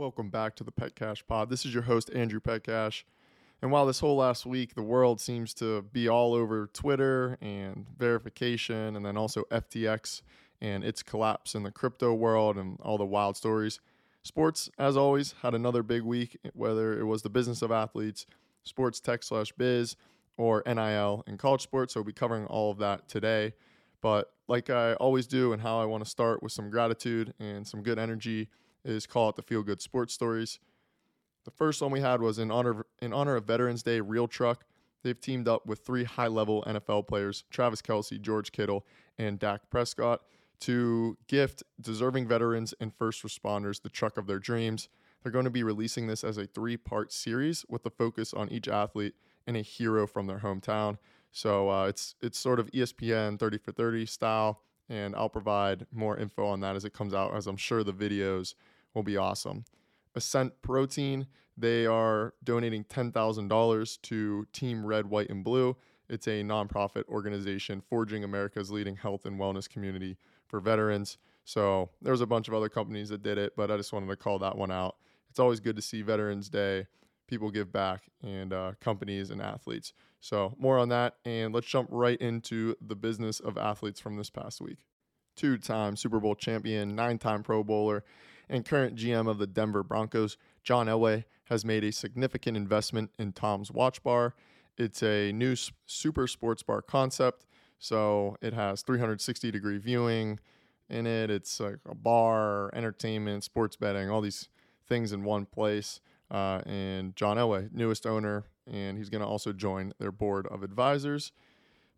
Welcome back to the Petcash Pod. This is your host, Andrew Petcash. And while this whole last week, the world seems to be all over Twitter and verification, and then also FTX and its collapse in the crypto world and all the wild stories, sports, as always, had another big week, whether it was the business of athletes, sports tech slash biz, or NIL and college sports. So we'll be covering all of that today. But like I always do, and how I want to start with some gratitude and some good energy is call it the Feel Good Sports Stories. The first one we had was in honor of, in honor of Veterans Day. RealTruck they've teamed up with three high level NFL players: Travis Kelce, George Kittle, and Dak Prescott to gift deserving veterans and first responders the truck of their dreams. They're going to be releasing this as a three part series with the focus on each athlete and a hero from their hometown. So uh, it's it's sort of ESPN 30 for 30 style, and I'll provide more info on that as it comes out, as I'm sure the videos will be awesome. Ascent Protein, they are donating $10,000 to Team Red, White, and Blue. It's a nonprofit organization forging America's leading health and wellness community for veterans. So there's a bunch of other companies that did it, but I just wanted to call that one out. It's always good to see Veterans Day, people give back, and uh, companies and athletes. So more on that, and let's jump right into the business of athletes from this past week. Two time Super Bowl champion, nine time Pro Bowler, and current GM of the Denver Broncos, John Elway, has made a significant investment in Tom's Watch Bar. It's a new super sports bar concept. So it has 360 degree viewing in it. It's like a bar, entertainment, sports betting, all these things in one place. Uh, and John Elway, newest owner, and he's going to also join their board of advisors.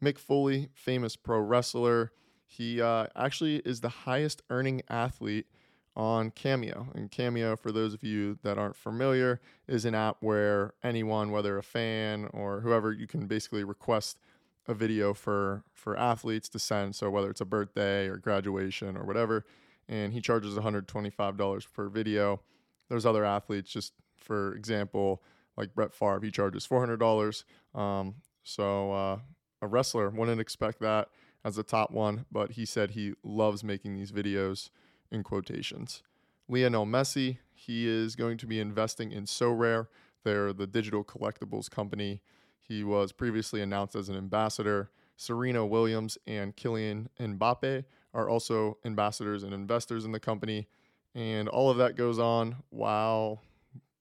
Mick Foley, famous pro wrestler, he uh, actually is the highest earning athlete on Cameo. And Cameo, for those of you that aren't familiar, is an app where anyone, whether a fan or whoever, you can basically request a video for for athletes to send. So whether it's a birthday or graduation or whatever, and he charges $125 per video. There's other athletes, just for example, like Brett Favre, he charges $400. Um, so uh, a wrestler wouldn't expect that as a top one, but he said he loves making these videos in quotations. Lionel Messi, he is going to be investing in Sorare. They're the digital collectibles company. He was previously announced as an ambassador. Serena Williams and Kylian Mbappe are also ambassadors and investors in the company. And all of that goes on while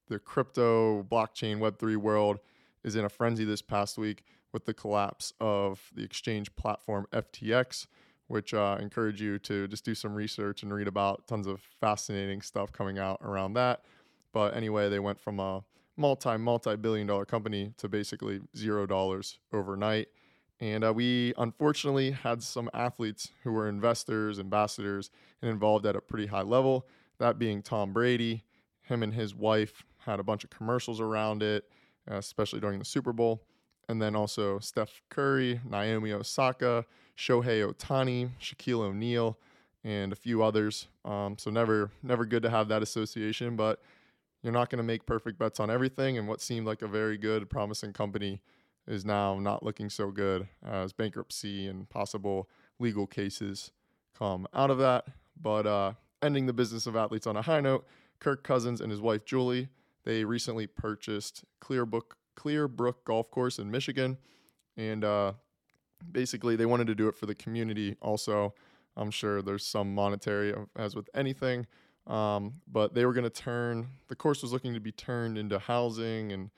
the crypto, blockchain, Web3 world is in a frenzy this past week with the collapse of the exchange platform FTX which uh, encourage you to just do some research and read about tons of fascinating stuff coming out around that. But anyway, they went from a multi, multi billion dollar company to basically zero dollars overnight. And uh, we unfortunately had some athletes who were investors, ambassadors, and involved at a pretty high level. That being Tom Brady. Him and his wife had a bunch of commercials around it, especially during the Super Bowl. And then also Steph Curry, Naomi Osaka, Shohei Ohtani, Shaquille O'Neal, and a few others. Um, so never never good to have that association, but you're not going to make perfect bets on everything. And what seemed like a very good, promising company is now not looking so good as bankruptcy and possible legal cases come out of that. But uh, ending the business of athletes on a high note, Kirk Cousins and his wife Julie, they recently purchased Clearbrook Clearbrook Golf Course in Michigan, and uh, basically they wanted to do it for the community also. I'm sure there's some monetary as with anything. Um, but they were going to turn the course was looking to be turned into housing and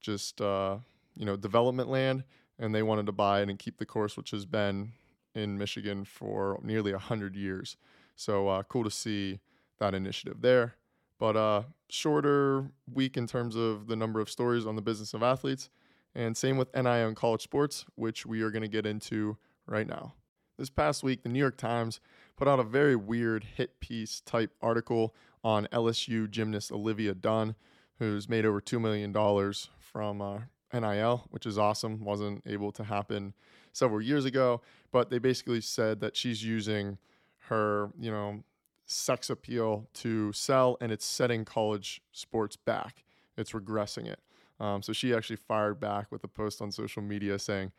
just uh, you know development land. And they wanted to buy it and keep the course which has been in michigan for nearly 100 years. So uh, cool to see that initiative there but uh, shorter week in terms of the number of stories on the business of athletes and same with NIL and college sports, which we are going to get into right now. This past week, the New York Times put out a very weird hit piece type article on LSU gymnast Olivia Dunne, who's made over $2 million from uh, NIL, which is awesome. Wasn't able to happen several years ago, but they basically said that she's using her, you know, sex appeal to sell and it's setting college sports back. It's regressing it. Um, so she actually fired back with a post on social media saying,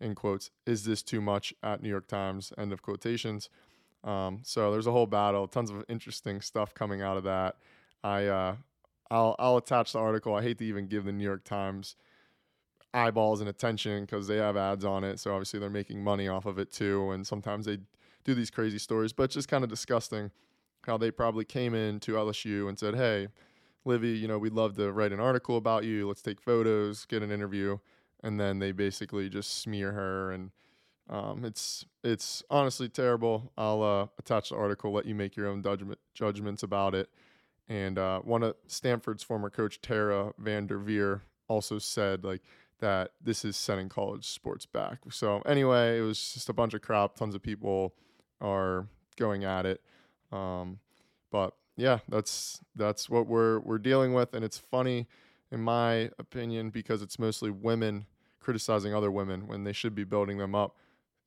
in quotes, is this too much at New York Times? End of quotations. Um, so there's a whole battle, tons of interesting stuff coming out of that. I uh, I'll I'll attach the article. I hate to even give the New York Times eyeballs and attention because they have ads on it. So obviously they're making money off of it too. And sometimes they do these crazy stories, but it's just kind of disgusting how they probably came in to LSU and said, "Hey, Livvy, you know, we'd love to write an article about you. Let's take photos, get an interview." And then they basically just smear her and um, it's it's honestly terrible. I'll uh, attach the article, let you make your own judgment, judgments about it. And uh, one of Stanford's former coach Tara VanDerveer also said like that this is setting college sports back. So anyway, it was just a bunch of crap. Tons of people are going at it. Um, but yeah, that's that's what we're we're dealing with, and it's funny, in my opinion, because it's mostly women criticizing other women when they should be building them up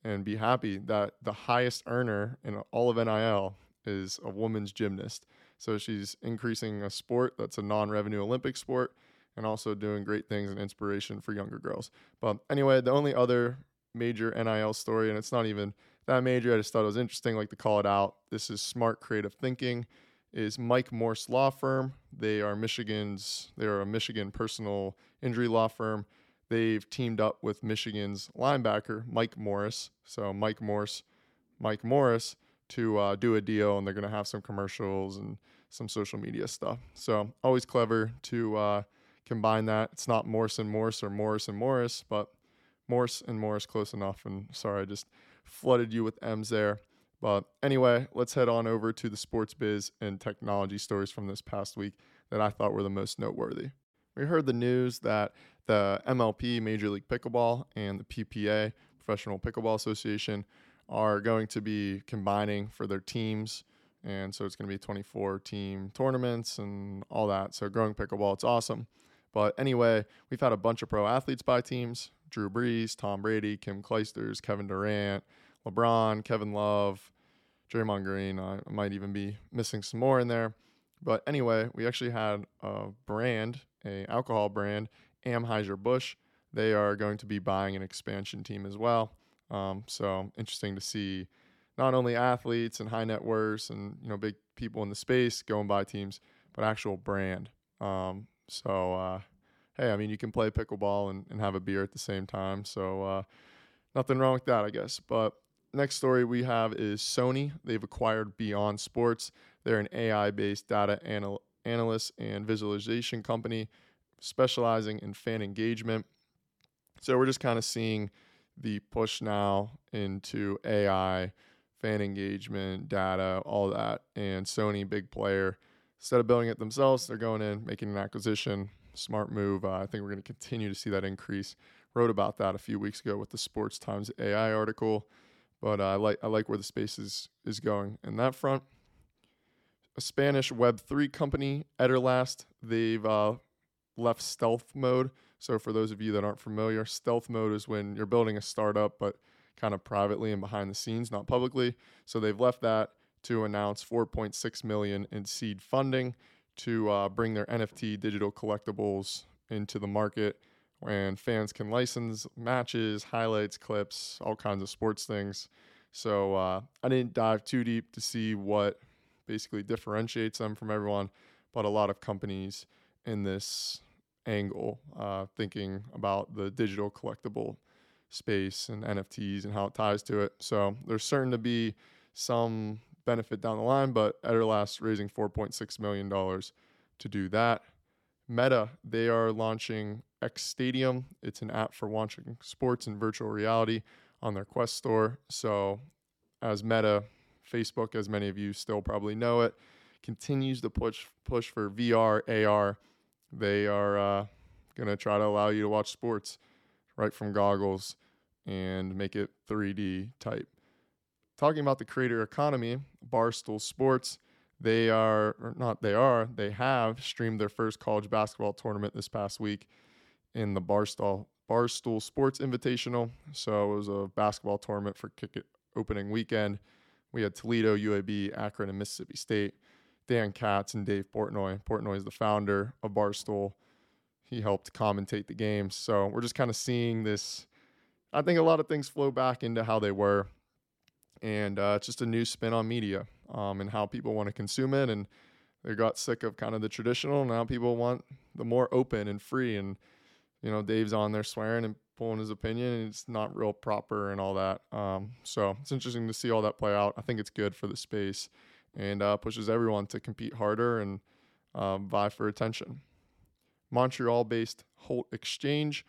and be happy that the highest earner in all of NIL is a woman's gymnast. So she's increasing a sport that's a non-revenue Olympic sport and also doing great things and inspiration for younger girls. But anyway, the only other major NIL story, and it's not even that major, I just thought it was interesting, like to call it out. This is Smart Creative Thinking, is Mike Morse Law Firm. They are Michigan's, they are a Michigan personal injury law firm. They've teamed up with Michigan's linebacker, Mike Morris. So Mike Morse, Mike Morris, to uh, do a deal, and they're going to have some commercials and some social media stuff. So always clever to uh, combine that. It's not Morse and Morse or Morris and Morris, but Morse and Morris close enough. And sorry, I just flooded you with M's there. But anyway, let's head on over to the sports biz and technology stories from this past week that I thought were the most noteworthy. We heard the news that the MLP, Major League Pickleball, and the PPA, Professional Pickleball Association, are going to be combining for their teams. And so it's going to be 24 team tournaments and all that. So growing pickleball, it's awesome. But anyway, we've had a bunch of pro athletes buy teams Drew Brees, Tom Brady, Kim Clijsters, Kevin Durant, LeBron, Kevin Love, Draymond Green. I might even be missing some more in there. But anyway, we actually had a brand, a alcohol brand, Anheuser-Busch. They are going to be buying an expansion team as well. Um, so interesting to see not only athletes and high net worths and you know big people in the space go and buy teams, but actual brand. Um, so uh, hey, I mean you can play pickleball and, and have a beer at the same time. So uh, nothing wrong with that, I guess. But next story we have is Sony. They've acquired Beyond Sports. They're an AI-based data anal- analyst and visualization company specializing in fan engagement. So we're just kind of seeing the push now into AI, fan engagement, data, all that. And Sony, big player, instead of building it themselves, they're going in, making an acquisition. Smart move. Uh, I think we're going to continue to see that increase. Wrote about that a few weeks ago with the Sports Times AI article, but uh, I like I like where the space is is going in that front. A Spanish Web three company, Eterlast, they've uh, left stealth mode. So for those of you that aren't familiar, stealth mode is when you're building a startup, but kind of privately and behind the scenes, not publicly. So they've left that to announce 4.6 million in seed funding to uh, bring their NFT digital collectibles into the market and fans can license matches, highlights, clips, all kinds of sports things. So uh, I didn't dive too deep to see what basically differentiates them from everyone, but a lot of companies in this angle, uh, thinking about the digital collectible space and NFTs and how it ties to it. So there's certain to be some benefit down the line, but Eterlast raising $4.6 million to do that. Meta, they are launching XTADIUM. It's an app for watching sports in virtual reality on their Quest store. So, as Meta, Facebook, as many of you still probably know it, continues to push push for VR, AR. They are uh, going to try to allow you to watch sports right from goggles and make it 3D type. Talking about the creator economy, Barstool Sports, they are, or not they are, they have streamed their first college basketball tournament this past week in the Barstool, Barstool Sports Invitational. So it was a basketball tournament for kick it opening weekend. We had Toledo, UAB, Akron, and Mississippi State. Dan Katz and Dave Portnoy. Portnoy is the founder of Barstool. He helped commentate the games. So we're just kind of seeing this. I think a lot of things flow back into how they were. And uh, it's just a new spin on media um, and how people want to consume it. And they got sick of kind of the traditional. Now people want the more open and free. And you know, Dave's on there swearing and pulling his opinion, and it's not real proper and all that. Um, so it's interesting to see all that play out. I think it's good for the space and uh, pushes everyone to compete harder and um, vie for attention. Montreal-based Holt Exchange,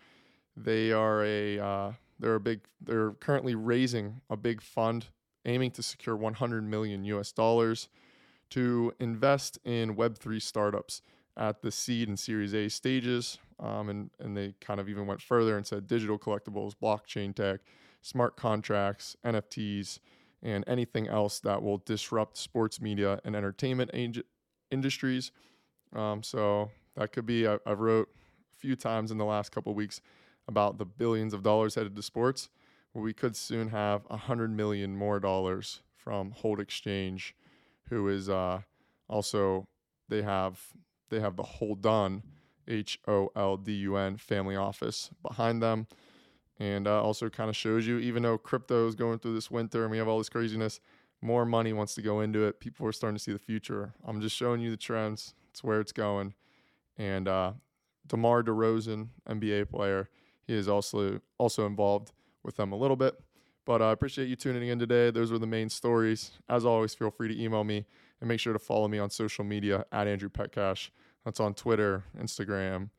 they are a uh, they're a big they're currently raising a big fund aiming to secure 100 million US dollars to invest in Web3 startups at the seed and Series A stages. Um, and, and they kind of even went further and said digital collectibles, blockchain tech, smart contracts, NFTs, and anything else that will disrupt sports media and entertainment industries. Um, so that could be, I, have wrote a few times in the last couple weeks about the billions of dollars headed to sports, we could soon have a hundred million more dollars from Hold Exchange, who is uh, also they have they have the Holdun H O L D U N family office behind them, and uh, also kind of shows you even though crypto is going through this winter and we have all this craziness, more money wants to go into it. People are starting to see the future. I'm just showing you the trends. It's where it's going, and uh, DeMar DeRozan, NBA player, he is also also involved with them a little bit. But I appreciate you tuning in today. Those were the main stories. As always, feel free to email me and make sure to follow me on social media at Andrew Petcash. That's on Twitter, Instagram,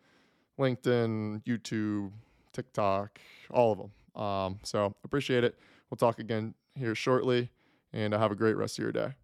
LinkedIn, YouTube, TikTok, all of them. Um, so appreciate it. We'll talk again here shortly, and have a great rest of your day.